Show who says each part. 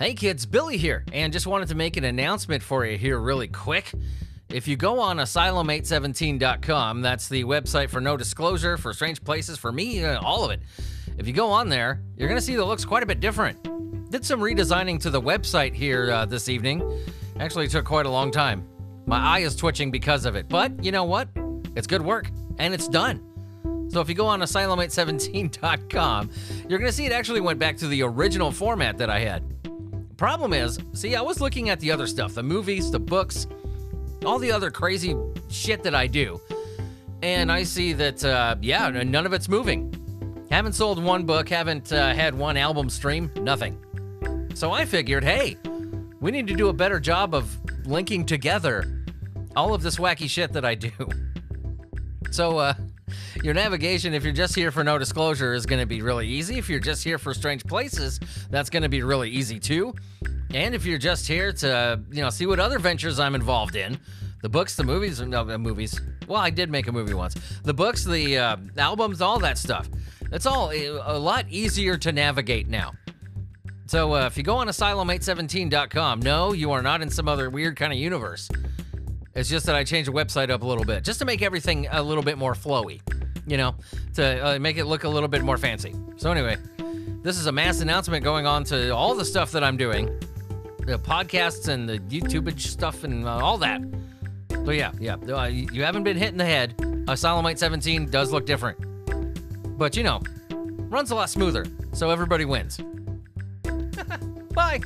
Speaker 1: Hey kids, Billy here, and just wanted to make an announcement for you here really quick. If you go on asylum817.com, that's the website for no disclosure, for strange places, for me, uh, all of it. If you go on there, you're gonna see that looks quite a bit different. Did some redesigning to the website here uh, this evening. Actually, took quite a long time. My eye is twitching because of it, but you know what? It's good work, and it's done. So if you go on asylum817.com, you're gonna see it actually went back to the original format that I had. Problem is, see, I was looking at the other stuff the movies, the books, all the other crazy shit that I do. And I see that, uh, yeah, none of it's moving. Haven't sold one book, haven't uh, had one album stream, nothing. So I figured, hey, we need to do a better job of linking together all of this wacky shit that I do. So, uh, your navigation, if you're just here for no disclosure, is going to be really easy. If you're just here for strange places, that's going to be really easy too. And if you're just here to, you know, see what other ventures I'm involved in, the books, the movies, no, the movies. Well, I did make a movie once. The books, the uh, albums, all that stuff. It's all a lot easier to navigate now. So uh, if you go on asylum817.com, no, you are not in some other weird kind of universe. It's just that I changed the website up a little bit, just to make everything a little bit more flowy, you know, to uh, make it look a little bit more fancy. So anyway, this is a mass announcement going on to all the stuff that I'm doing, the podcasts and the YouTube stuff and uh, all that. So yeah, yeah, uh, you haven't been hit in the head. Asylum 17 does look different, but you know, runs a lot smoother, so everybody wins. Bye.